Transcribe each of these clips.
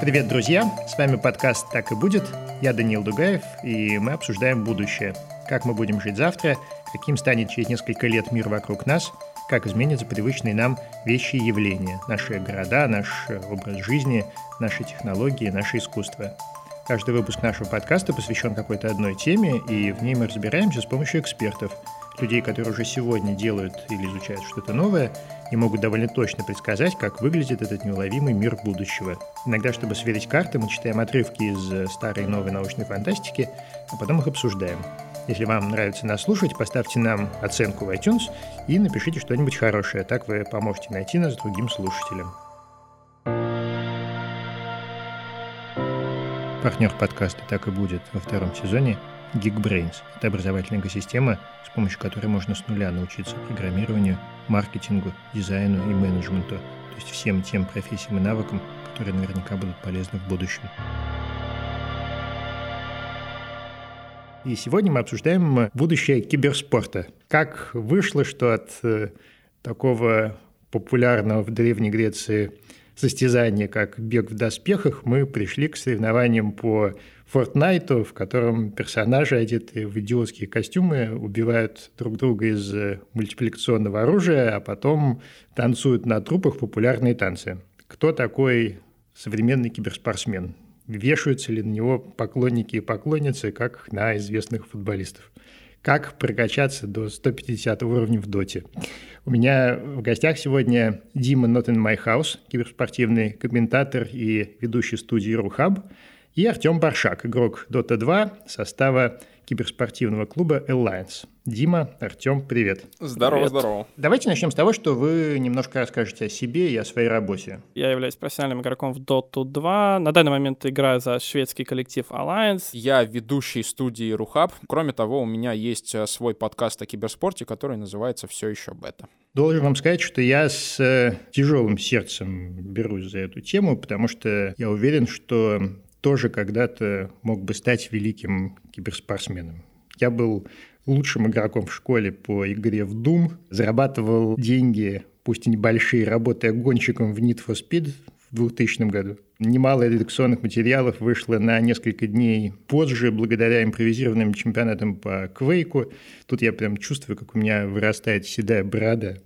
Привет, друзья! С вами подкаст «Так и будет». Я Даниил Дугаев, и мы обсуждаем будущее. Как мы будем жить завтра, каким станет через несколько лет мир вокруг нас, как изменятся привычные нам вещи и явления, наши города, наш образ жизни, наши технологии, наше искусство. Каждый выпуск нашего подкаста посвящен какой-то одной теме, и в ней мы разбираемся с помощью экспертов – людей, которые уже сегодня делают или изучают что-то новое, и могут довольно точно предсказать, как выглядит этот неуловимый мир будущего. Иногда, чтобы сверить карты, мы читаем отрывки из э, старой и новой научной фантастики, а потом их обсуждаем. Если вам нравится нас слушать, поставьте нам оценку в iTunes и напишите что-нибудь хорошее. Так вы поможете найти нас другим слушателям. Партнер подкаста «Так и будет» во втором сезоне – Geekbrains – это образовательная экосистема, с помощью которой можно с нуля научиться программированию, маркетингу, дизайну и менеджменту, то есть всем тем профессиям и навыкам, которые наверняка будут полезны в будущем. И сегодня мы обсуждаем будущее киберспорта. Как вышло, что от э, такого популярного в Древней Греции состязания, как бег в доспехах, мы пришли к соревнованиям по Фортнайту, в котором персонажи, одетые в идиотские костюмы, убивают друг друга из э, мультипликационного оружия, а потом танцуют на трупах популярные танцы. Кто такой современный киберспортсмен? Вешаются ли на него поклонники и поклонницы, как на известных футболистов? Как прокачаться до 150 уровня в доте? У меня в гостях сегодня Дима Not in My House, киберспортивный комментатор и ведущий студии Рухаб – и Артем Баршак, игрок Dota 2 состава киберспортивного клуба Alliance. Дима, Артем, привет. Здорово, привет. здорово. Давайте начнем с того, что вы немножко расскажете о себе и о своей работе. Я являюсь профессиональным игроком в Dota 2. На данный момент играю за шведский коллектив Alliance. Я ведущий студии Рухаб. Кроме того, у меня есть э, свой подкаст о киберспорте, который называется «Все еще бета». Должен вам сказать, что я с э, тяжелым сердцем берусь за эту тему, потому что я уверен, что тоже когда-то мог бы стать великим киберспортсменом. Я был лучшим игроком в школе по игре в Doom, зарабатывал деньги, пусть и небольшие, работая гонщиком в Need for Speed в 2000 году. Немало редакционных материалов вышло на несколько дней позже, благодаря импровизированным чемпионатам по Квейку. Тут я прям чувствую, как у меня вырастает седая борода.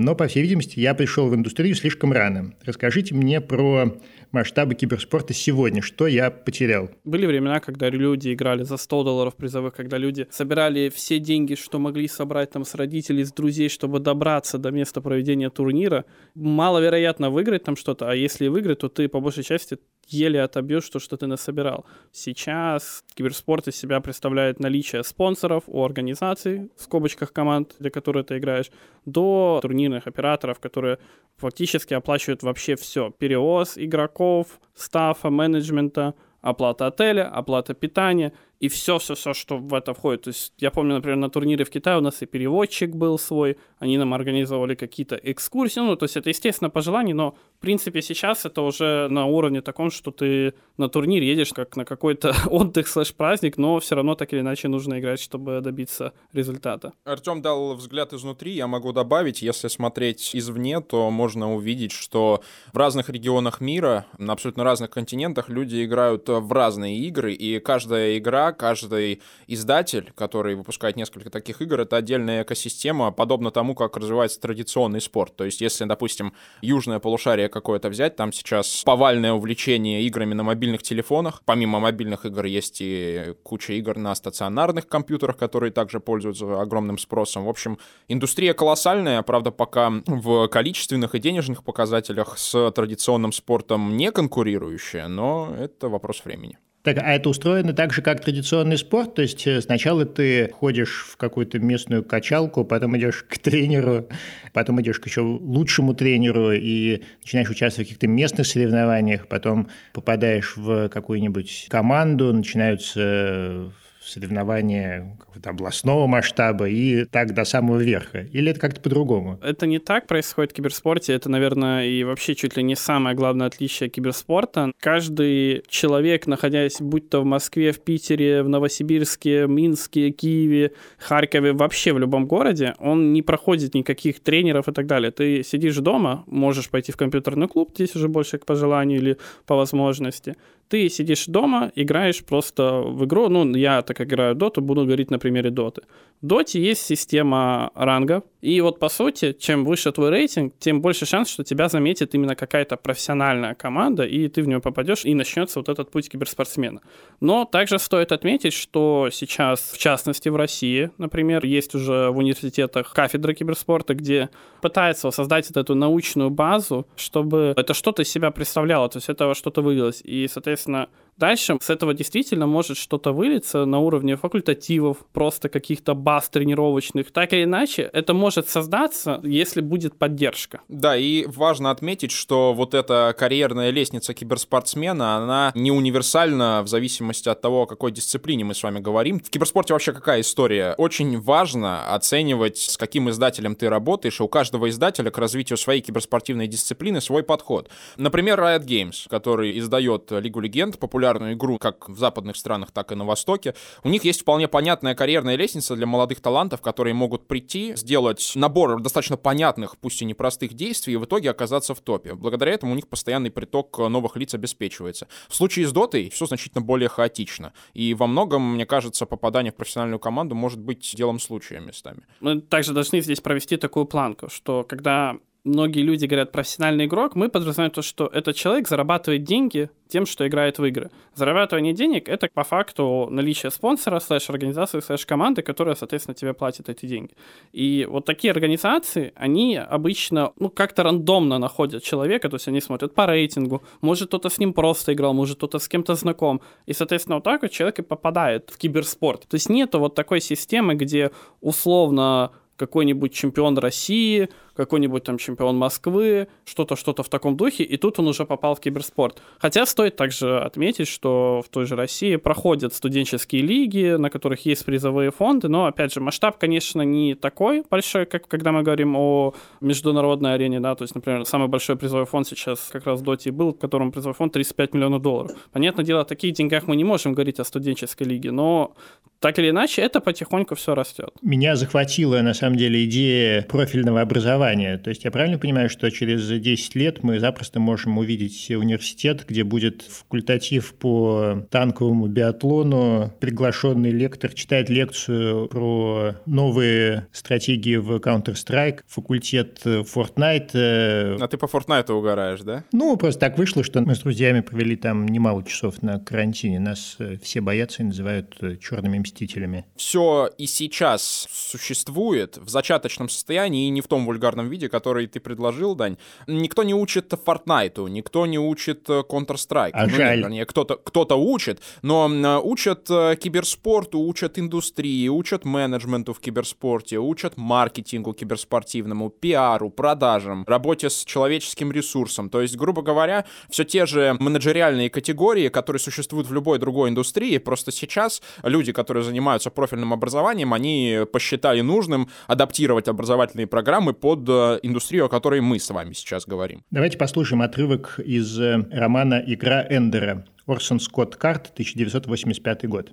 Но, по всей видимости, я пришел в индустрию слишком рано. Расскажите мне про масштабы киберспорта сегодня? Что я потерял? Были времена, когда люди играли за 100 долларов призовых, когда люди собирали все деньги, что могли собрать там с родителей, с друзей, чтобы добраться до места проведения турнира. Маловероятно выиграть там что-то, а если выиграть, то ты по большей части еле отобьешь то, что ты насобирал. Сейчас киберспорт из себя представляет наличие спонсоров у организаций, в скобочках команд, для которых ты играешь, до турнирных операторов, которые фактически оплачивают вообще все. Перевоз игроков, стафа, менеджмента, оплата отеля, оплата питания – и все-все-все, что в это входит. То есть я помню, например, на турнире в Китае у нас и переводчик был свой, они нам организовали какие-то экскурсии, ну, то есть это, естественно, по желанию, но, в принципе, сейчас это уже на уровне таком, что ты на турнир едешь как на какой-то отдых слэш-праздник, но все равно так или иначе нужно играть, чтобы добиться результата. Артем дал взгляд изнутри, я могу добавить, если смотреть извне, то можно увидеть, что в разных регионах мира, на абсолютно разных континентах люди играют в разные игры, и каждая игра каждый издатель, который выпускает несколько таких игр, это отдельная экосистема, подобно тому, как развивается традиционный спорт. То есть, если, допустим, южное полушарие какое-то взять, там сейчас повальное увлечение играми на мобильных телефонах. Помимо мобильных игр есть и куча игр на стационарных компьютерах, которые также пользуются огромным спросом. В общем, индустрия колоссальная, правда, пока в количественных и денежных показателях с традиционным спортом не конкурирующая, но это вопрос времени. Так, а это устроено так же, как традиционный спорт? То есть э, сначала ты ходишь в какую-то местную качалку, потом идешь к тренеру, потом идешь к еще лучшему тренеру и начинаешь участвовать в каких-то местных соревнованиях, потом попадаешь в какую-нибудь команду, начинаются соревнования какого-то областного масштаба и так до самого верха? Или это как-то по-другому? Это не так происходит в киберспорте. Это, наверное, и вообще чуть ли не самое главное отличие киберспорта. Каждый человек, находясь будь то в Москве, в Питере, в Новосибирске, Минске, Киеве, Харькове, вообще в любом городе, он не проходит никаких тренеров и так далее. Ты сидишь дома, можешь пойти в компьютерный клуб, здесь уже больше по желанию или по возможности. Ты сидишь дома, играешь просто в игру. Ну, я так играю доту, буду говорить на примере доты. В доте есть система ранга, и вот по сути, чем выше твой рейтинг, тем больше шанс, что тебя заметит именно какая-то профессиональная команда, и ты в нее попадешь, и начнется вот этот путь киберспортсмена. Но также стоит отметить, что сейчас, в частности в России, например, есть уже в университетах кафедры киберспорта, где пытаются создать вот эту научную базу, чтобы это что-то из себя представляло, то есть этого что-то вывелось. И, соответственно, соответственно, Дальше с этого действительно может что-то вылиться на уровне факультативов, просто каких-то баз тренировочных. Так или иначе, это может создаться, если будет поддержка. Да, и важно отметить, что вот эта карьерная лестница киберспортсмена, она не универсальна в зависимости от того, о какой дисциплине мы с вами говорим. В киберспорте вообще какая история? Очень важно оценивать, с каким издателем ты работаешь, и у каждого издателя к развитию своей киберспортивной дисциплины свой подход. Например, Riot Games, который издает Лигу Легенд, популярный популярную игру как в западных странах, так и на Востоке. У них есть вполне понятная карьерная лестница для молодых талантов, которые могут прийти, сделать набор достаточно понятных, пусть и непростых действий, и в итоге оказаться в топе. Благодаря этому у них постоянный приток новых лиц обеспечивается. В случае с Дотой все значительно более хаотично. И во многом, мне кажется, попадание в профессиональную команду может быть делом случая местами. Мы также должны здесь провести такую планку, что когда многие люди говорят профессиональный игрок, мы подразумеваем то, что этот человек зарабатывает деньги тем, что играет в игры. Зарабатывание денег — это по факту наличие спонсора, слэш-организации, слэш-команды, которая, соответственно, тебе платит эти деньги. И вот такие организации, они обычно, ну, как-то рандомно находят человека, то есть они смотрят по рейтингу, может, кто-то с ним просто играл, может, кто-то с кем-то знаком. И, соответственно, вот так вот человек и попадает в киберспорт. То есть нету вот такой системы, где условно какой-нибудь чемпион России, какой-нибудь там чемпион Москвы, что-то, что-то в таком духе, и тут он уже попал в киберспорт. Хотя стоит также отметить, что в той же России проходят студенческие лиги, на которых есть призовые фонды, но, опять же, масштаб, конечно, не такой большой, как когда мы говорим о международной арене, да, то есть, например, самый большой призовой фонд сейчас как раз в Доте был, в котором призовой фонд 35 миллионов долларов. Понятное дело, о таких деньгах мы не можем говорить о студенческой лиге, но так или иначе, это потихоньку все растет. Меня захватила, на самом деле, идея профильного образования. То есть я правильно понимаю, что через 10 лет мы запросто можем увидеть университет, где будет факультатив по танковому биатлону, приглашенный лектор читает лекцию про новые стратегии в Counter-Strike, факультет Fortnite. А ты по Fortnite угораешь, да? Ну, просто так вышло, что мы с друзьями провели там немало часов на карантине. Нас э, все боятся и называют э, черными мстителями. Все и сейчас существует в зачаточном состоянии и не в том вульгарном виде, который ты предложил, Дань. Никто не учит Fortnite, никто не учит э, Counter-Strike. А ну, жаль. Вернее, кто-то, кто-то учит, но учат э, киберспорту, учат индустрии, учат менеджменту в киберспорте, учат маркетингу киберспортивному, пиару, продажам, работе с человеческим ресурсом. То есть, грубо говоря, все те же менеджериальные категории, которые существуют в любой другой индустрии, просто сейчас люди, которые занимаются профильным образованием, они посчитали нужным адаптировать образовательные программы под э, индустрию, о которой мы с вами сейчас говорим. Давайте послушаем отрывок из э, романа «Игра Эндера». Орсон Скотт Карт, 1985 год.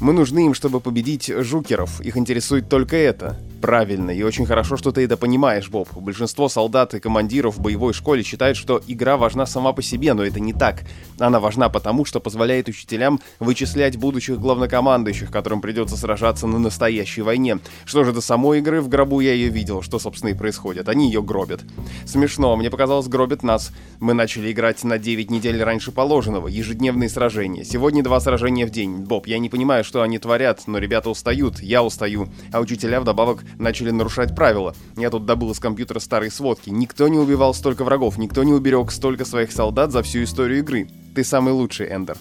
Мы нужны им, чтобы победить жукеров. Их интересует только это правильно, и очень хорошо, что ты это понимаешь, Боб. Большинство солдат и командиров в боевой школе считают, что игра важна сама по себе, но это не так. Она важна потому, что позволяет учителям вычислять будущих главнокомандующих, которым придется сражаться на настоящей войне. Что же до самой игры, в гробу я ее видел, что, собственно, и происходит. Они ее гробят. Смешно, мне показалось, гробят нас. Мы начали играть на 9 недель раньше положенного, ежедневные сражения. Сегодня два сражения в день. Боб, я не понимаю, что они творят, но ребята устают, я устаю, а учителя вдобавок начали нарушать правила. Я тут добыл из компьютера старые сводки. Никто не убивал столько врагов, никто не уберег столько своих солдат за всю историю игры. Ты самый лучший, Эндер.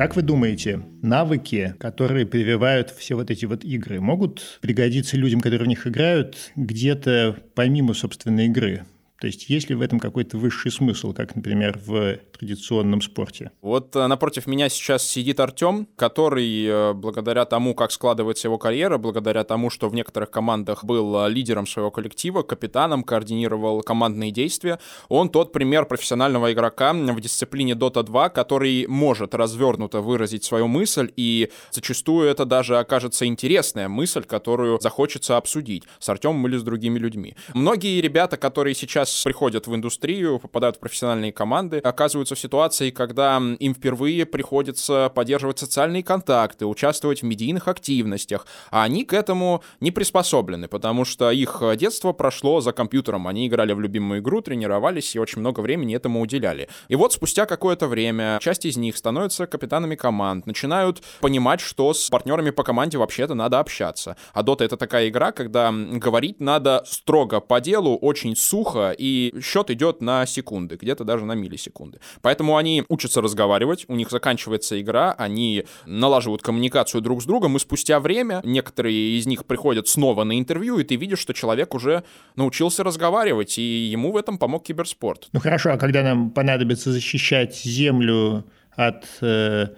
Как вы думаете, навыки, которые прививают все вот эти вот игры, могут пригодиться людям, которые в них играют, где-то помимо собственной игры? То есть есть ли в этом какой-то высший смысл, как, например, в традиционном спорте? Вот э, напротив меня сейчас сидит Артем, который э, благодаря тому, как складывается его карьера, благодаря тому, что в некоторых командах был э, лидером своего коллектива, капитаном, координировал командные действия, он тот пример профессионального игрока в дисциплине Dota 2, который может развернуто выразить свою мысль, и зачастую это даже окажется интересная мысль, которую захочется обсудить с Артемом или с другими людьми. Многие ребята, которые сейчас сейчас приходят в индустрию, попадают в профессиональные команды, оказываются в ситуации, когда им впервые приходится поддерживать социальные контакты, участвовать в медийных активностях, а они к этому не приспособлены, потому что их детство прошло за компьютером, они играли в любимую игру, тренировались и очень много времени этому уделяли. И вот спустя какое-то время часть из них становятся капитанами команд, начинают понимать, что с партнерами по команде вообще-то надо общаться. А Dota — это такая игра, когда говорить надо строго по делу, очень сухо и счет идет на секунды, где-то даже на миллисекунды. Поэтому они учатся разговаривать, у них заканчивается игра, они налаживают коммуникацию друг с другом, и спустя время некоторые из них приходят снова на интервью, и ты видишь, что человек уже научился разговаривать, и ему в этом помог киберспорт. Ну хорошо, а когда нам понадобится защищать Землю от э,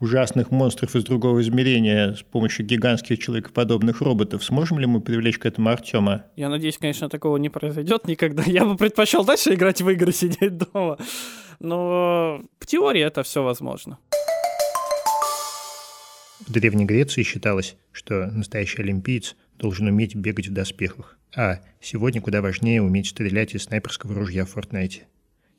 ужасных монстров из другого измерения с помощью гигантских человекоподобных роботов. Сможем ли мы привлечь к этому Артема? Я надеюсь, конечно, такого не произойдет никогда. Я бы предпочел дальше играть в игры, сидеть дома. Но в теории это все возможно. В Древней Греции считалось, что настоящий олимпиец должен уметь бегать в доспехах. А сегодня куда важнее уметь стрелять из снайперского ружья в Фортнайте.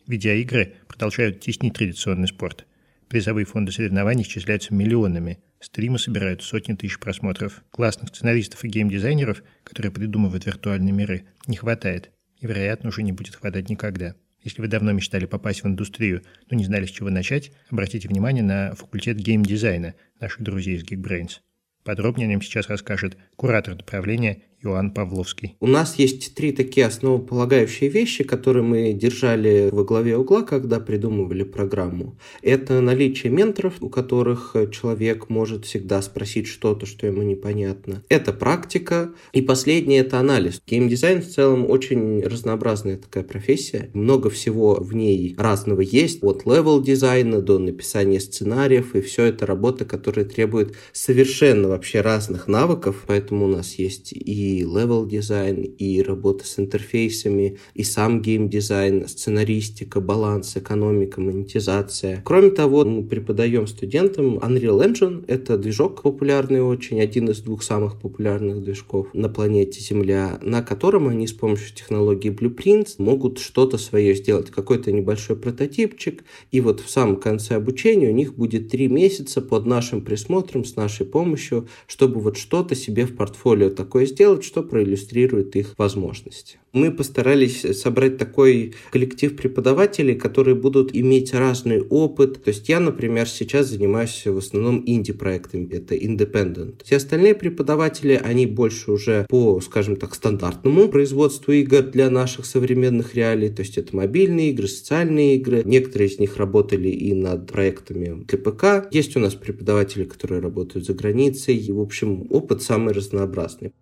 Видеоигры продолжают теснить традиционный спорт – Призовые фонды соревнований исчисляются миллионами. Стримы собирают сотни тысяч просмотров. Классных сценаристов и геймдизайнеров, которые придумывают виртуальные миры, не хватает. И, вероятно, уже не будет хватать никогда. Если вы давно мечтали попасть в индустрию, но не знали, с чего начать, обратите внимание на факультет геймдизайна наших друзей из Geekbrains. Подробнее о нем сейчас расскажет куратор направления Иоанн Павловский. У нас есть три такие основополагающие вещи, которые мы держали во главе угла, когда придумывали программу. Это наличие менторов, у которых человек может всегда спросить что-то, что ему непонятно. Это практика. И последнее — это анализ. Геймдизайн в целом очень разнообразная такая профессия. Много всего в ней разного есть. От level дизайна до написания сценариев. И все это работа, которая требует совершенно вообще разных навыков. Поэтому у нас есть и и level дизайн, и работа с интерфейсами, и сам геймдизайн, сценаристика, баланс, экономика, монетизация. Кроме того, мы преподаем студентам Unreal Engine. Это движок популярный очень, один из двух самых популярных движков на планете Земля, на котором они с помощью технологии Blueprint могут что-то свое сделать, какой-то небольшой прототипчик. И вот в самом конце обучения у них будет три месяца под нашим присмотром, с нашей помощью, чтобы вот что-то себе в портфолио такое сделать, сделать, что проиллюстрирует их возможности. Мы постарались собрать такой коллектив преподавателей, которые будут иметь разный опыт. То есть я, например, сейчас занимаюсь в основном инди-проектами, это independent. Все остальные преподаватели, они больше уже по, скажем так, стандартному производству игр для наших современных реалий. То есть это мобильные игры, социальные игры. Некоторые из них работали и над проектами для ПК. Есть у нас преподаватели, которые работают за границей. И, в общем, опыт самый разнообразный.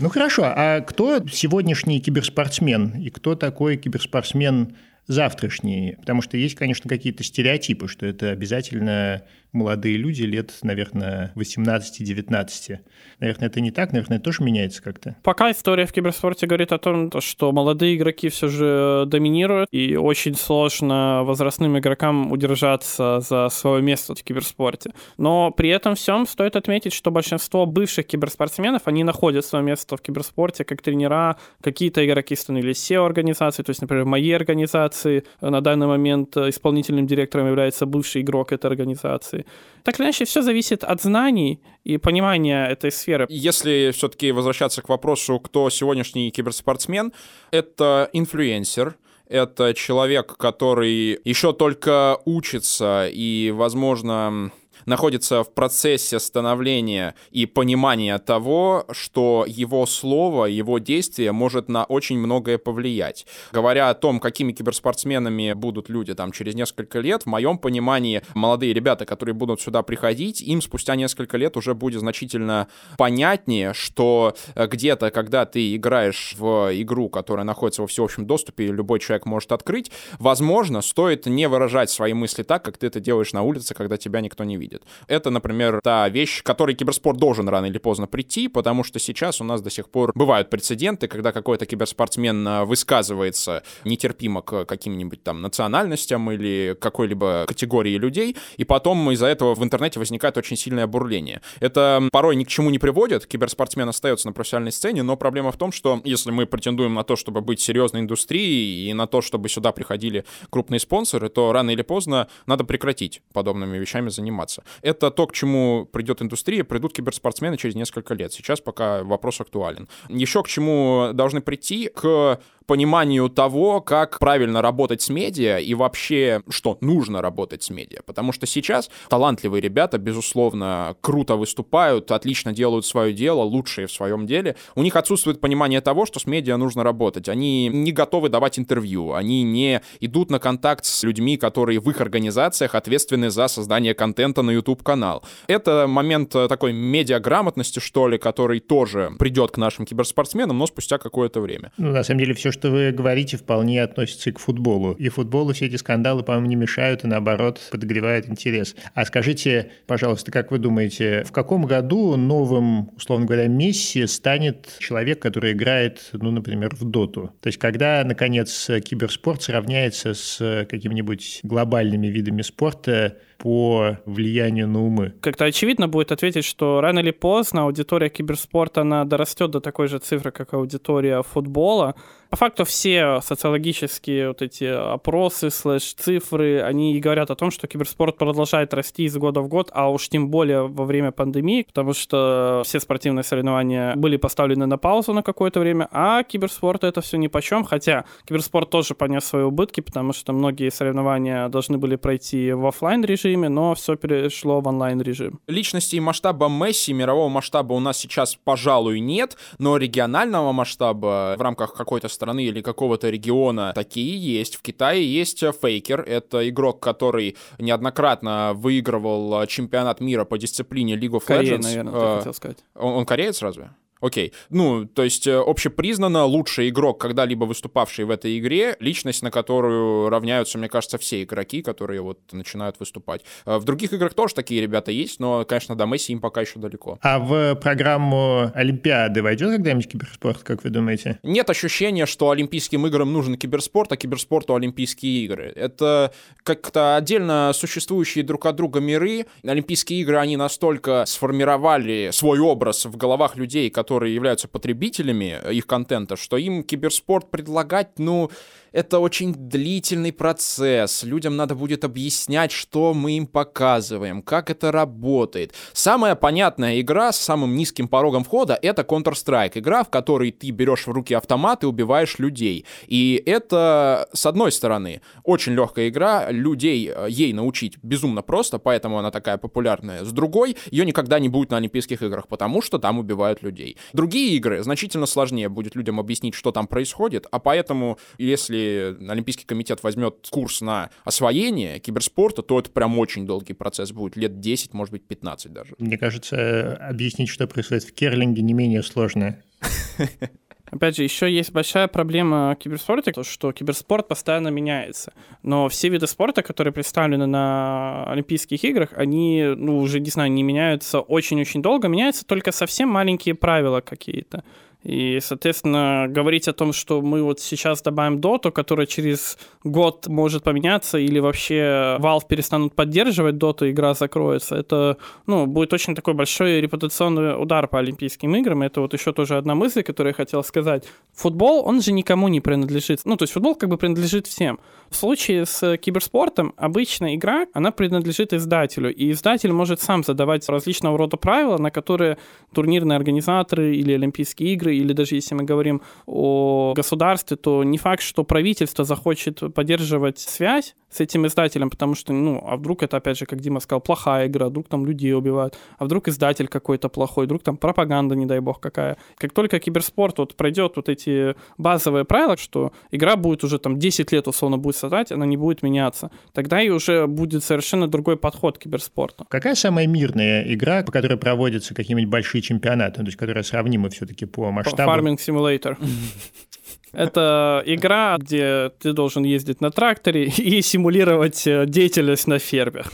Ну хорошо, а кто сегодняшний киберспортсмен и кто такой киберспортсмен завтрашний? Потому что есть, конечно, какие-то стереотипы, что это обязательно молодые люди лет, наверное, 18-19. Наверное, это не так, наверное, тоже меняется как-то. Пока история в киберспорте говорит о том, что молодые игроки все же доминируют, и очень сложно возрастным игрокам удержаться за свое место в киберспорте. Но при этом всем стоит отметить, что большинство бывших киберспортсменов, они находят свое место в киберспорте как тренера, какие-то игроки становились SEO-организацией, то есть, например, в моей организации на данный момент исполнительным директором является бывший игрок этой организации. Так или иначе, все зависит от знаний и понимания этой сферы. Если все-таки возвращаться к вопросу, кто сегодняшний киберспортсмен, это инфлюенсер, это человек, который еще только учится и, возможно, находится в процессе становления и понимания того, что его слово, его действие может на очень многое повлиять. Говоря о том, какими киберспортсменами будут люди там через несколько лет, в моем понимании молодые ребята, которые будут сюда приходить, им спустя несколько лет уже будет значительно понятнее, что э, где-то, когда ты играешь в игру, которая находится во всеобщем доступе, и любой человек может открыть, возможно, стоит не выражать свои мысли так, как ты это делаешь на улице, когда тебя никто не видит. Это, например, та вещь, к которой киберспорт должен рано или поздно прийти, потому что сейчас у нас до сих пор бывают прецеденты, когда какой-то киберспортсмен э, высказывается нетерпимо к каким-нибудь там национальностям или какой-либо категории людей, и потом из-за этого в интернете возникает очень сильное бурление. Это порой ни к чему не приводит, киберспортсмен остается на профессиональной сцене, но проблема в том, что если мы претендуем на то, чтобы быть серьезной индустрией и на то, чтобы сюда приходили крупные спонсоры, то рано или поздно надо прекратить подобными вещами заниматься. Это то, к чему придет индустрия, придут киберспортсмены через несколько лет. Сейчас пока вопрос актуален. Еще к чему должны прийти? К пониманию того, как правильно работать с медиа и вообще, что нужно работать с медиа. Потому что сейчас талантливые ребята, безусловно, круто выступают, отлично делают свое дело, лучшие в своем деле. У них отсутствует понимание того, что с медиа нужно работать. Они не готовы давать интервью, они не идут на контакт с людьми, которые в их организациях ответственны за создание контента на YouTube-канал. Это момент такой медиаграмотности, что ли, который тоже придет к нашим киберспортсменам, но спустя какое-то время. Ну, на самом деле, все, что что вы говорите, вполне относится и к футболу. И футболу все эти скандалы, по-моему, не мешают и, наоборот, подогревают интерес. А скажите, пожалуйста, как вы думаете, в каком году новым, условно говоря, Месси станет человек, который играет, ну, например, в доту? То есть когда, наконец, киберспорт сравняется с какими-нибудь глобальными видами спорта, по влиянию на умы? Как-то очевидно будет ответить, что рано или поздно аудитория киберспорта, она дорастет до такой же цифры, как аудитория футбола. По факту все социологические вот эти опросы, слэш-цифры, они и говорят о том, что киберспорт продолжает расти из года в год, а уж тем более во время пандемии, потому что все спортивные соревнования были поставлены на паузу на какое-то время, а киберспорт это все ни по чем, хотя киберспорт тоже понес свои убытки, потому что многие соревнования должны были пройти в офлайн режиме, но все перешло в онлайн-режим. Личности масштаба Месси, мирового масштаба у нас сейчас, пожалуй, нет, но регионального масштаба в рамках какой-то страны или какого-то региона такие есть. В Китае есть Фейкер, это игрок, который неоднократно выигрывал чемпионат мира по дисциплине League of Корея, Legends. наверное, ты хотел сказать. Он, он кореец разве? Окей. Ну, то есть э, общепризнанно лучший игрок, когда-либо выступавший в этой игре, личность, на которую равняются, мне кажется, все игроки, которые вот начинают выступать. Э, в других играх тоже такие ребята есть, но, конечно, до Месси им пока еще далеко. А в программу Олимпиады войдет когда-нибудь киберспорт, как вы думаете? Нет ощущения, что Олимпийским играм нужен киберспорт, а киберспорту Олимпийские игры. Это как-то отдельно существующие друг от друга миры. Олимпийские игры, они настолько сформировали свой образ в головах людей, которые которые являются потребителями их контента, что им киберспорт предлагать, ну, это очень длительный процесс. Людям надо будет объяснять, что мы им показываем, как это работает. Самая понятная игра с самым низким порогом входа — это Counter-Strike. Игра, в которой ты берешь в руки автомат и убиваешь людей. И это, с одной стороны, очень легкая игра, людей э, ей научить безумно просто, поэтому она такая популярная. С другой, ее никогда не будет на Олимпийских играх, потому что там убивают людей. Другие игры значительно сложнее будет людям объяснить, что там происходит, а поэтому, если Олимпийский комитет возьмет курс на освоение киберспорта, то это прям очень долгий процесс будет, лет 10, может быть, 15 даже. Мне кажется, объяснить, что происходит в керлинге, не менее сложно. Опять же, еще есть большая проблема киберспорта, то, что киберспорт постоянно меняется. Но все виды спорта, которые представлены на Олимпийских играх, они, ну, уже, не знаю, не меняются очень-очень долго, меняются только совсем маленькие правила какие-то. И, соответственно, говорить о том, что мы вот сейчас добавим доту, которая через год может поменяться, или вообще Valve перестанут поддерживать доту, игра закроется, это, ну, будет очень такой большой репутационный удар по Олимпийским играм. Это вот еще тоже одна мысль, которую я хотел сказать. Футбол, он же никому не принадлежит. Ну, то есть футбол как бы принадлежит всем. В случае с киберспортом обычная игра, она принадлежит издателю, и издатель может сам задавать различного рода правила, на которые турнирные организаторы или Олимпийские игры игры, или даже если мы говорим о государстве, то не факт, что правительство захочет поддерживать связь с этим издателем, потому что, ну, а вдруг это, опять же, как Дима сказал, плохая игра, вдруг там людей убивают, а вдруг издатель какой-то плохой, вдруг там пропаганда, не дай бог, какая. Как только киберспорт вот пройдет вот эти базовые правила, что игра будет уже там 10 лет условно будет создать, она не будет меняться, тогда и уже будет совершенно другой подход к киберспорту. Какая самая мирная игра, по которой проводятся какие-нибудь большие чемпионаты, то есть которая сравнима все-таки по масштабу? Farming Simulator. Это игра, где ты должен ездить на тракторе и симулировать э, деятельность на ферме.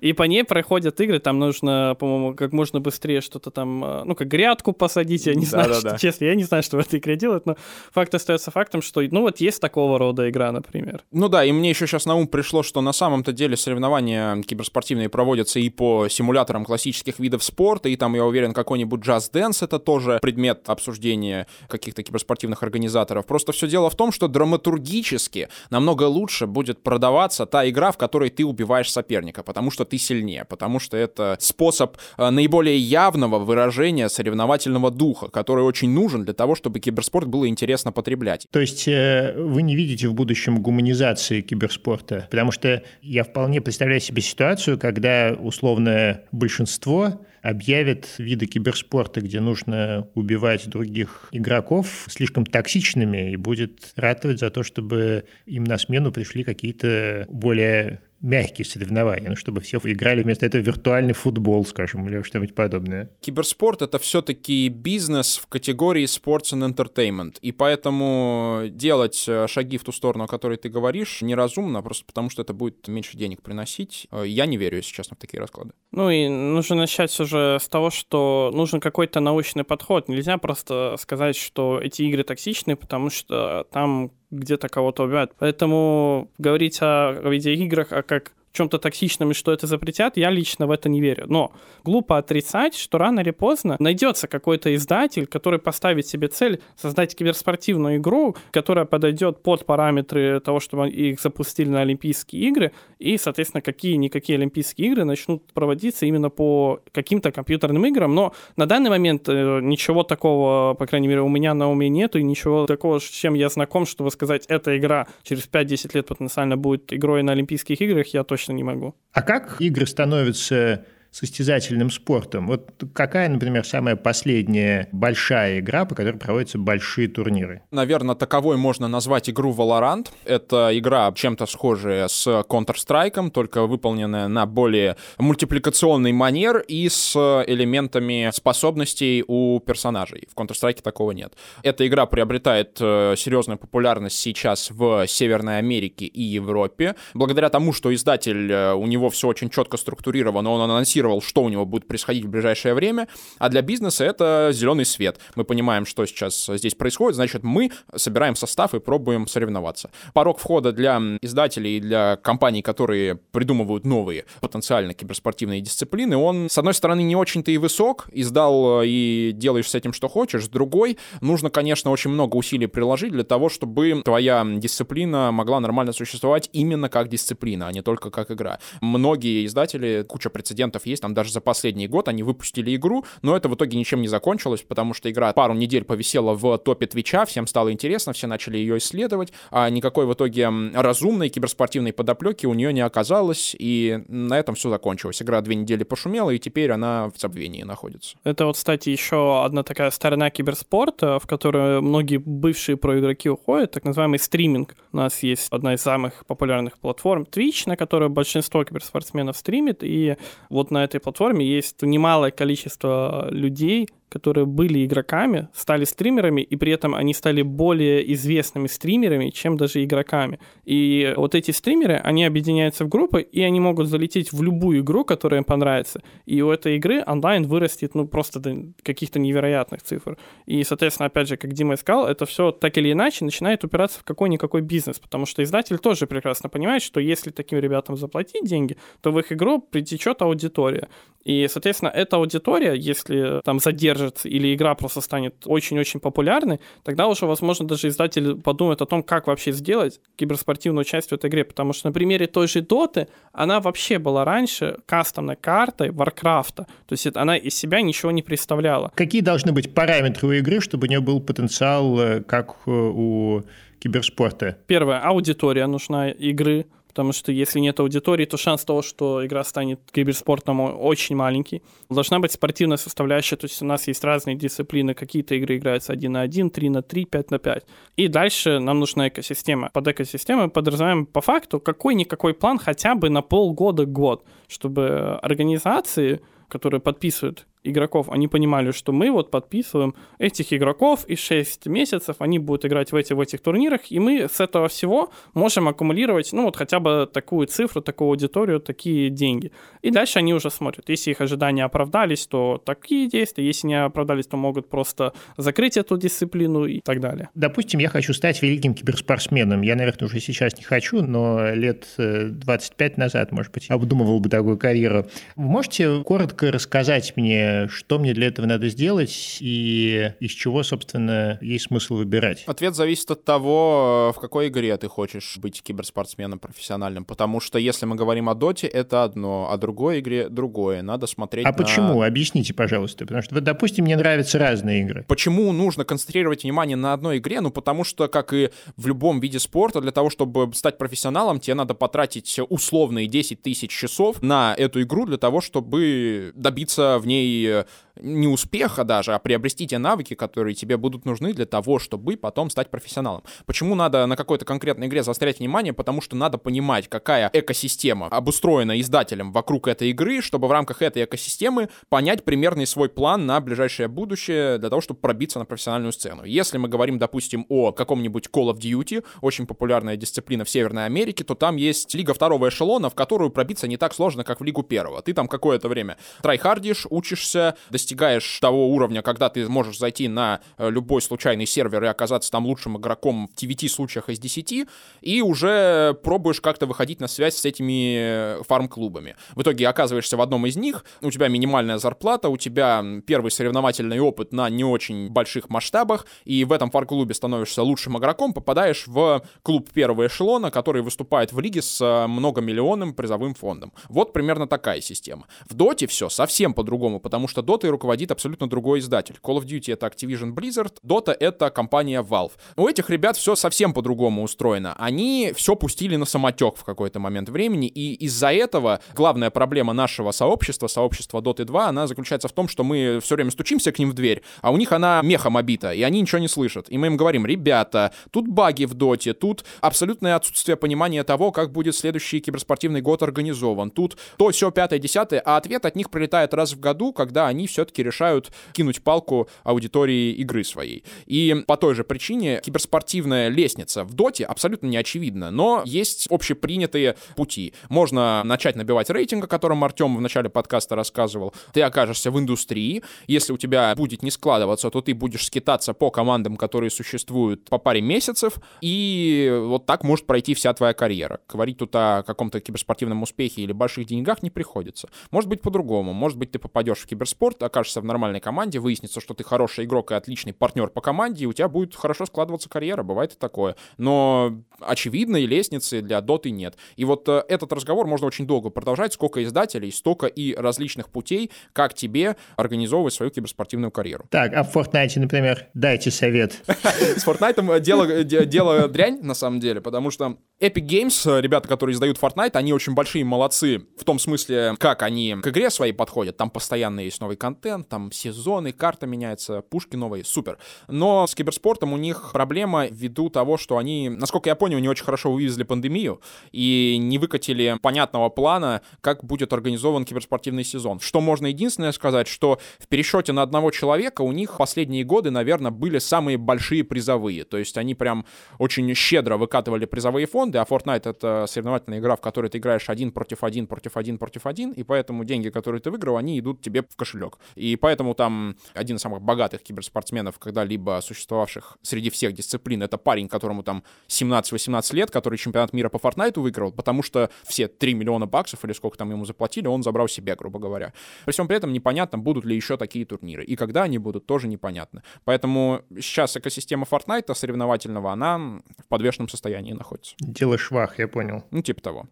И по ней проходят игры, там нужно, по-моему, как можно быстрее что-то там, э, ну, как грядку посадить, я не знаю, да, что, да. честно, я не знаю, что в этой игре делать, но факт остается фактом, что, ну, вот есть такого рода игра, например. Ну да, и мне еще сейчас на ум пришло, что на самом-то деле соревнования киберспортивные проводятся и по симуляторам классических видов спорта, и там, я уверен, какой-нибудь Just Dance — это тоже предмет обсуждения каких-то киберспортивных организаторов. Просто все дело в том, что драматургически намного лучше будет продаваться та игра, в которой ты убиваешь соперника, потому что ты сильнее, потому что это способ э, наиболее явного выражения соревновательного духа, который очень нужен для того, чтобы киберспорт было интересно потреблять. То есть э, вы не видите в будущем гуманизации киберспорта? Потому что я вполне представляю себе ситуацию, когда условное большинство объявят виды киберспорта, где нужно убивать других игроков, слишком токсичными и будет ратовать за то, чтобы им на смену пришли какие-то более мягкие соревнования, ну, чтобы все играли вместо этого виртуальный футбол, скажем, или что-нибудь подобное. Киберспорт — это все-таки бизнес в категории sports and entertainment, и поэтому делать э, шаги в ту сторону, о которой ты говоришь, неразумно, просто потому что это будет меньше денег приносить. Э, я не верю, если честно, в такие расклады. Ну и нужно начать уже с того, что нужен какой-то научный подход. Нельзя просто сказать, что эти игры токсичны, потому что там где-то кого-то убивают. Поэтому говорить о видеоиграх, а как чем-то токсичном и что это запретят, я лично в это не верю. Но глупо отрицать, что рано или поздно найдется какой-то издатель, который поставит себе цель создать киберспортивную игру, которая подойдет под параметры того, чтобы их запустили на Олимпийские игры, и, соответственно, какие-никакие Олимпийские игры начнут проводиться именно по каким-то компьютерным играм. Но на данный момент э, ничего такого, по крайней мере, у меня на уме нету, и ничего такого, с чем я знаком, чтобы сказать, эта игра через 5-10 лет потенциально будет игрой на Олимпийских играх, я точно точно не могу. А как игры становятся состязательным спортом. Вот какая, например, самая последняя большая игра, по которой проводятся большие турниры? Наверное, таковой можно назвать игру Valorant. Это игра чем-то схожая с Counter-Strike, только выполненная на более мультипликационный манер и с элементами способностей у персонажей. В Counter-Strike такого нет. Эта игра приобретает э, серьезную популярность сейчас в Северной Америке и Европе. Благодаря тому, что издатель, э, у него все очень четко структурировано, он анонсировал анонсировал, что у него будет происходить в ближайшее время, а для бизнеса это зеленый свет. Мы понимаем, что сейчас здесь происходит, значит, мы собираем состав и пробуем соревноваться. Порог входа для издателей и для компаний, которые придумывают новые потенциально киберспортивные дисциплины, он, с одной стороны, не очень-то и высок, издал и делаешь с этим, что хочешь, с другой, нужно, конечно, очень много усилий приложить для того, чтобы твоя дисциплина могла нормально существовать именно как дисциплина, а не только как игра. Многие издатели, куча прецедентов есть, там даже за последний год они выпустили игру, но это в итоге ничем не закончилось, потому что игра пару недель повисела в топе Твича, всем стало интересно, все начали ее исследовать, а никакой в итоге разумной киберспортивной подоплеки у нее не оказалось, и на этом все закончилось. Игра две недели пошумела, и теперь она в забвении находится. Это вот, кстати, еще одна такая сторона киберспорта, в которую многие бывшие проигроки уходят, так называемый стриминг. У нас есть одна из самых популярных платформ Twitch, на которой большинство киберспортсменов стримит, и вот на этой платформе есть немалое количество людей, которые были игроками, стали стримерами, и при этом они стали более известными стримерами, чем даже игроками. И вот эти стримеры, они объединяются в группы, и они могут залететь в любую игру, которая им понравится. И у этой игры онлайн вырастет, ну, просто до каких-то невероятных цифр. И, соответственно, опять же, как Дима сказал, это все так или иначе начинает упираться в какой-никакой бизнес, потому что издатель тоже прекрасно понимает, что если таким ребятам заплатить деньги, то в их игру притечет аудитория. И, соответственно, эта аудитория, если там задержится удержится или игра просто станет очень-очень популярной, тогда уже, возможно, даже издатель подумает о том, как вообще сделать киберспортивную часть в этой игре, потому что на примере той же Доты она вообще была раньше кастомной картой Варкрафта, то есть она из себя ничего не представляла. Какие должны быть параметры у игры, чтобы у нее был потенциал, э, как э, у киберспорта? Первое, аудитория нужна игры, потому что если нет аудитории, то шанс того, что игра станет киберспортом очень маленький. Должна быть спортивная составляющая, то есть у нас есть разные дисциплины, какие-то игры играются 1 на 1, 3 на 3, 5 на 5. И дальше нам нужна экосистема. Под экосистемой подразумеваем по факту какой-никакой план хотя бы на полгода-год, чтобы организации, которые подписывают игроков, они понимали, что мы вот подписываем этих игроков, и 6 месяцев они будут играть в, эти, в этих турнирах, и мы с этого всего можем аккумулировать, ну вот хотя бы такую цифру, такую аудиторию, такие деньги. И дальше они уже смотрят. Если их ожидания оправдались, то такие действия, если не оправдались, то могут просто закрыть эту дисциплину и так далее. Допустим, я хочу стать великим киберспортсменом. Я, наверное, уже сейчас не хочу, но лет 25 э, назад, может быть, обдумывал бы такую карьеру. Вы можете коротко рассказать мне, что мне для этого надо сделать и из чего, собственно, есть смысл выбирать? Ответ зависит от того, в какой игре ты хочешь быть киберспортсменом профессиональным, потому что если мы говорим о доте, это одно, а другой игре другое. Надо смотреть А на... почему? Объясните, пожалуйста. Потому что, допустим, мне нравятся разные игры. Почему нужно концентрировать внимание на одной игре? Ну, потому что, как и в любом виде спорта, для того, чтобы стать профессионалом, тебе надо потратить условные 10 тысяч часов на эту игру для того, чтобы добиться в ней tai не успеха даже, а приобрести те навыки, которые тебе будут нужны для того, чтобы потом стать профессионалом. Почему надо на какой-то конкретной игре заострять внимание? Потому что надо понимать, какая экосистема обустроена издателем вокруг этой игры, чтобы в рамках этой экосистемы понять примерный свой план на ближайшее будущее для того, чтобы пробиться на профессиональную сцену. Если мы говорим, допустим, о каком-нибудь Call of Duty, очень популярная дисциплина в Северной Америке, то там есть лига второго эшелона, в которую пробиться не так сложно, как в лигу первого. Ты там какое-то время трайхардишь, учишься, достигаешь того уровня, когда ты можешь зайти на э, любой случайный сервер и оказаться там лучшим игроком в 9 случаях из 10, и уже пробуешь как-то выходить на связь с этими э, фарм-клубами. В итоге оказываешься в одном из них, у тебя минимальная зарплата, у тебя первый соревновательный опыт на не очень больших масштабах, и в этом фарм-клубе становишься лучшим игроком, попадаешь в клуб первого эшелона, который выступает в лиге с э, многомиллионным призовым фондом. Вот примерно такая система. В Доте все совсем по-другому, потому что Dota руководит абсолютно другой издатель. Call of Duty — это Activision Blizzard, Dota — это компания Valve. У этих ребят все совсем по-другому устроено. Они все пустили на самотек в какой-то момент времени, и из-за этого главная проблема нашего сообщества, сообщества Dota 2, она заключается в том, что мы все время стучимся к ним в дверь, а у них она мехом обита, и они ничего не слышат. И мы им говорим, ребята, тут баги в доте, тут абсолютное отсутствие понимания того, как будет следующий киберспортивный год организован, тут то, все, пятое, десятое, а ответ от них прилетает раз в году, когда они все-таки решают кинуть палку аудитории игры своей. И по той же причине киберспортивная лестница в доте абсолютно не очевидна, но есть общепринятые пути. Можно начать набивать рейтинг, о котором Артем в начале подкаста рассказывал. Ты окажешься в индустрии. Если у тебя будет не складываться, то ты будешь скитаться по командам, которые существуют по паре месяцев, и вот так может пройти вся твоя карьера. Говорить тут о каком-то киберспортивном успехе или больших деньгах не приходится. Может быть по-другому. Может быть ты попадешь в киберспорт, окажешься в нормальной команде, выяснится, что ты хороший игрок и отличный партнер по команде, и у тебя будет хорошо складываться карьера, бывает и такое. Но очевидной лестницы для доты нет. И вот э, этот разговор можно очень долго продолжать, сколько издателей, столько и различных путей, как тебе организовывать свою киберспортивную карьеру. Так, а в Fortnite, например, дайте совет. С Fortnite дело, дело дрянь, на самом деле, потому что Epic Games, ребята, которые издают Fortnite, они очень большие молодцы в том смысле, как они к игре своей подходят. Там постоянно есть новый контент, там сезоны, карта меняется, пушки новые, супер. Но с киберспортом у них проблема ввиду того, что они, насколько я понял, не очень хорошо вывезли пандемию и не выкатили понятного плана, как будет организован киберспортивный сезон. Что можно единственное сказать, что в пересчете на одного человека у них последние годы, наверное, были самые большие призовые. То есть они прям очень щедро выкатывали призовые фонды, команды, а Fortnite — это соревновательная игра, в которой ты играешь один против один, против один, против один, и поэтому деньги, которые ты выиграл, они идут тебе в кошелек. И поэтому там один из самых богатых киберспортсменов, когда-либо существовавших среди всех дисциплин, это парень, которому там 17-18 лет, который чемпионат мира по Fortnite выиграл, потому что все 3 миллиона баксов или сколько там ему заплатили, он забрал себе, грубо говоря. При всем при этом непонятно, будут ли еще такие турниры. И когда они будут, тоже непонятно. Поэтому сейчас экосистема Fortnite соревновательного, она в подвешенном состоянии находится. Дело швах, я понял. Ну, типа того.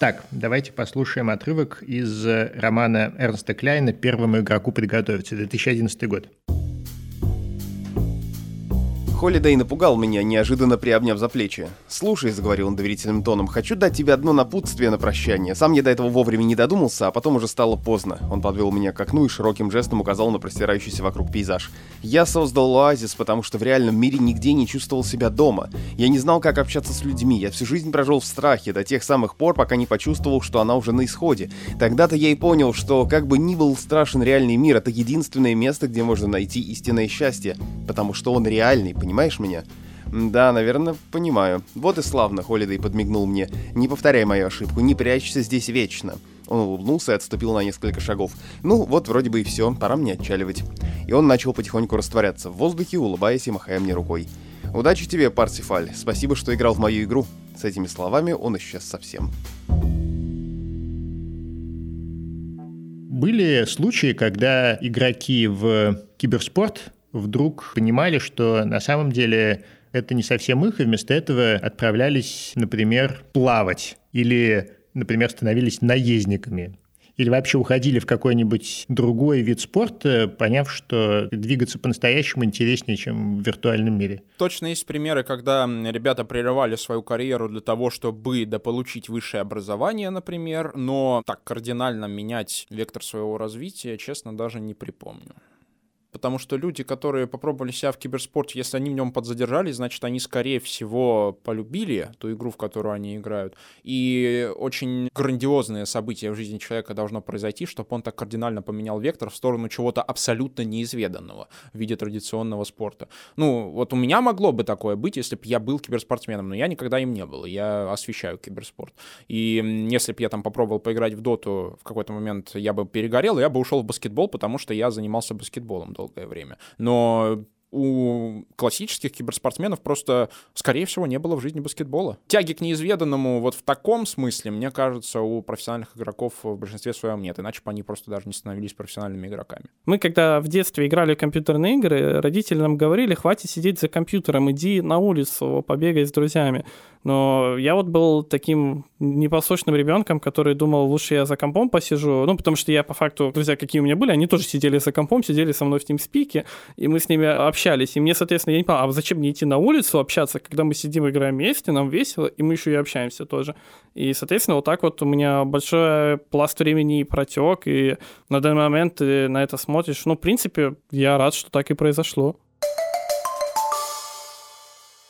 Так, давайте послушаем отрывок из романа Эрнста Кляйна «Первому игроку приготовиться», 2011 год. Холидей напугал меня, неожиданно приобняв за плечи. «Слушай», — заговорил он доверительным тоном, — «хочу дать тебе одно напутствие на прощание. Сам я до этого вовремя не додумался, а потом уже стало поздно». Он подвел меня к окну и широким жестом указал на простирающийся вокруг пейзаж. «Я создал оазис, потому что в реальном мире нигде не чувствовал себя дома. Я не знал, как общаться с людьми. Я всю жизнь прожил в страхе до тех самых пор, пока не почувствовал, что она уже на исходе. Тогда-то я и понял, что, как бы ни был страшен реальный мир, это единственное место, где можно найти истинное счастье, потому что он реальный, понимаешь? Понимаешь меня?» «Да, наверное, понимаю. Вот и славно», — Холидей подмигнул мне. «Не повторяй мою ошибку, не прячься здесь вечно». Он улыбнулся и отступил на несколько шагов. «Ну, вот вроде бы и все, пора мне отчаливать». И он начал потихоньку растворяться в воздухе, улыбаясь и махая мне рукой. «Удачи тебе, Парсифаль. Спасибо, что играл в мою игру». С этими словами он исчез совсем. Были случаи, когда игроки в киберспорт вдруг понимали, что на самом деле это не совсем их, и вместо этого отправлялись, например, плавать или, например, становились наездниками или вообще уходили в какой-нибудь другой вид спорта, поняв, что двигаться по-настоящему интереснее, чем в виртуальном мире. Точно есть примеры, когда ребята прерывали свою карьеру для того, чтобы дополучить высшее образование, например, но так кардинально менять вектор своего развития, честно, даже не припомню потому что люди, которые попробовали себя в киберспорте, если они в нем подзадержались, значит, они, скорее всего, полюбили ту игру, в которую они играют. И очень грандиозное событие в жизни человека должно произойти, чтобы он так кардинально поменял вектор в сторону чего-то абсолютно неизведанного в виде традиционного спорта. Ну, вот у меня могло бы такое быть, если бы я был киберспортсменом, но я никогда им не был. Я освещаю киберспорт. И если бы я там попробовал поиграть в доту, в какой-то момент я бы перегорел, я бы ушел в баскетбол, потому что я занимался баскетболом долгое время. Но у классических киберспортсменов просто, скорее всего, не было в жизни баскетбола. Тяги к неизведанному вот в таком смысле, мне кажется, у профессиональных игроков в большинстве своем нет, иначе бы они просто даже не становились профессиональными игроками. Мы, когда в детстве играли в компьютерные игры, родители нам говорили, хватит сидеть за компьютером, иди на улицу, побегай с друзьями. Но я вот был таким непослушным ребенком, который думал, лучше я за компом посижу. Ну, потому что я, по факту, друзья, какие у меня были, они тоже сидели за компом, сидели со мной в TeamSpeak, и мы с ними общались. И мне, соответственно, я не понял, а зачем мне идти на улицу общаться, когда мы сидим, играем вместе, нам весело, и мы еще и общаемся тоже. И, соответственно, вот так вот у меня большой пласт времени протек, и на данный момент ты на это смотришь. Ну, в принципе, я рад, что так и произошло.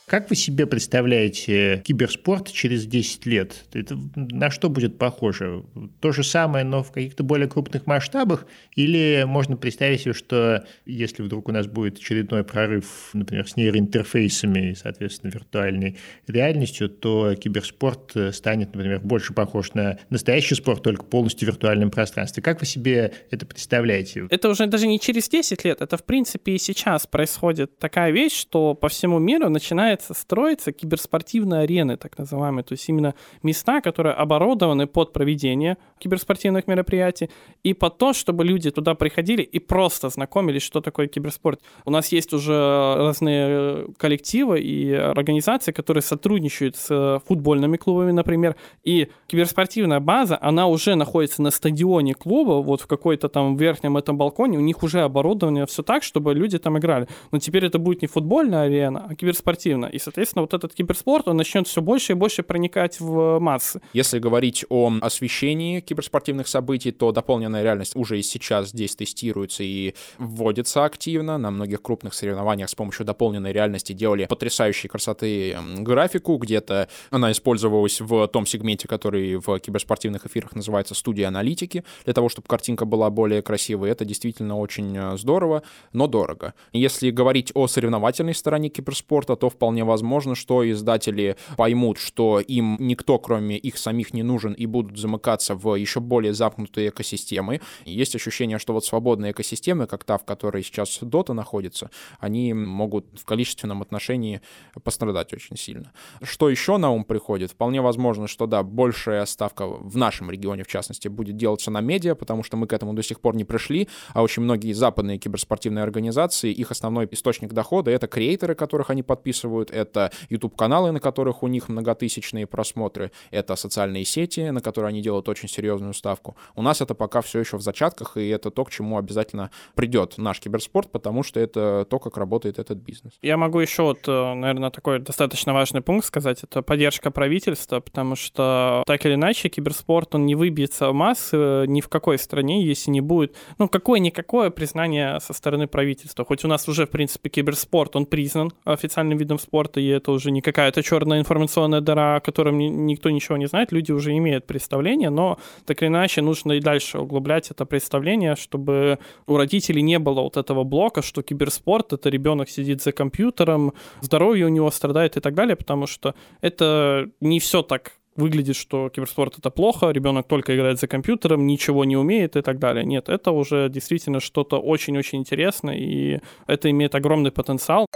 Как вы себе представляете киберспорт через 10 лет? Это на что будет похоже? То же самое, но в каких-то более крупных масштабах? Или можно представить себе, что если вдруг у нас будет очередной прорыв, например, с нейроинтерфейсами и, соответственно, виртуальной реальностью, то киберспорт станет, например, больше похож на настоящий спорт, только полностью в виртуальном пространстве. Как вы себе это представляете? Это уже даже не через 10 лет, это, в принципе, и сейчас происходит такая вещь, что по всему миру начинает начинается строиться киберспортивные арены, так называемые, то есть именно места, которые оборудованы под проведение киберспортивных мероприятий и под то, чтобы люди туда приходили и просто знакомились, что такое киберспорт. У нас есть уже разные коллективы и организации, которые сотрудничают с футбольными клубами, например, и киберспортивная база, она уже находится на стадионе клуба, вот в какой-то там верхнем этом балконе, у них уже оборудование все так, чтобы люди там играли. Но теперь это будет не футбольная арена, а киберспортивная. И, соответственно, вот этот киберспорт, он начнет все больше и больше проникать в массы. Если говорить о освещении киберспортивных событий, то дополненная реальность уже и сейчас здесь тестируется и вводится активно. На многих крупных соревнованиях с помощью дополненной реальности делали потрясающей красоты графику. Где-то она использовалась в том сегменте, который в киберспортивных эфирах называется студия аналитики, для того, чтобы картинка была более красивой. Это действительно очень э, здорово, но дорого. Если говорить о соревновательной стороне киберспорта, то вполне вполне возможно, что издатели поймут, что им никто, кроме их самих, не нужен и будут замыкаться в еще более замкнутые экосистемы. Есть ощущение, что вот свободные экосистемы, как та, в которой сейчас Dota находится, они могут в количественном отношении пострадать очень сильно. Что еще на ум приходит? Вполне возможно, что да, большая ставка в нашем регионе, в частности, будет делаться на медиа, потому что мы к этому до сих пор не пришли, а очень многие западные киберспортивные организации, их основной источник дохода — это креаторы, которых они подписывают, это YouTube-каналы, на которых у них многотысячные просмотры, это социальные сети, на которые они делают очень серьезную ставку. У нас это пока все еще в зачатках, и это то, к чему обязательно придет наш киберспорт, потому что это то, как работает этот бизнес. Я могу еще вот, э, наверное, такой достаточно важный пункт сказать, это поддержка правительства, потому что так или иначе киберспорт, он не выбьется в массы э, ни в какой стране, если не будет, ну, какое-никакое признание со стороны правительства. Хоть у нас уже, в принципе, киберспорт, он признан официальным видом спорта, и это уже не какая-то черная информационная дыра, о котором никто ничего не знает, люди уже имеют представление, но так или иначе нужно и дальше углублять это представление, чтобы у родителей не было вот этого блока, что киберспорт — это ребенок сидит за компьютером, здоровье у него страдает и так далее, потому что это не все так выглядит, что киберспорт это плохо, ребенок только играет за компьютером, ничего не умеет и так далее. Нет, это уже действительно что-то очень-очень интересное, и это имеет огромный потенциал.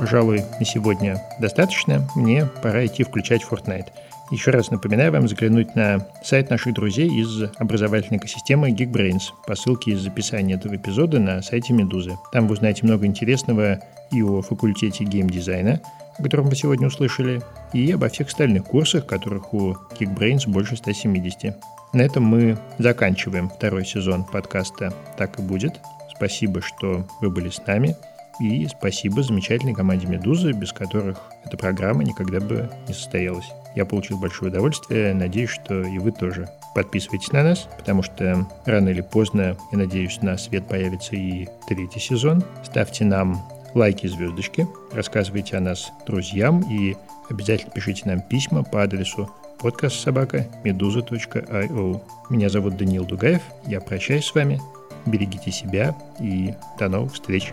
Пожалуй, на сегодня достаточно. Мне пора идти включать Fortnite. Еще раз напоминаю вам заглянуть на сайт наших друзей из образовательной экосистемы Geekbrains по ссылке из описания этого эпизода на сайте Медузы. Там вы узнаете много интересного и о факультете геймдизайна, о котором вы сегодня услышали, и обо всех остальных курсах, которых у Geekbrains больше 170. На этом мы заканчиваем второй сезон подкаста «Так и будет». Спасибо, что вы были с нами. И спасибо замечательной команде «Медузы», без которых эта программа никогда бы не состоялась. Я получил большое удовольствие, надеюсь, что и вы тоже. Подписывайтесь на нас, потому что рано или поздно, я надеюсь, на свет появится и третий сезон. Ставьте нам лайки звездочки, рассказывайте о нас друзьям и обязательно пишите нам письма по адресу подкаст собака медуза.io. Меня зовут Даниил Дугаев, я прощаюсь с вами, берегите себя и до новых встреч.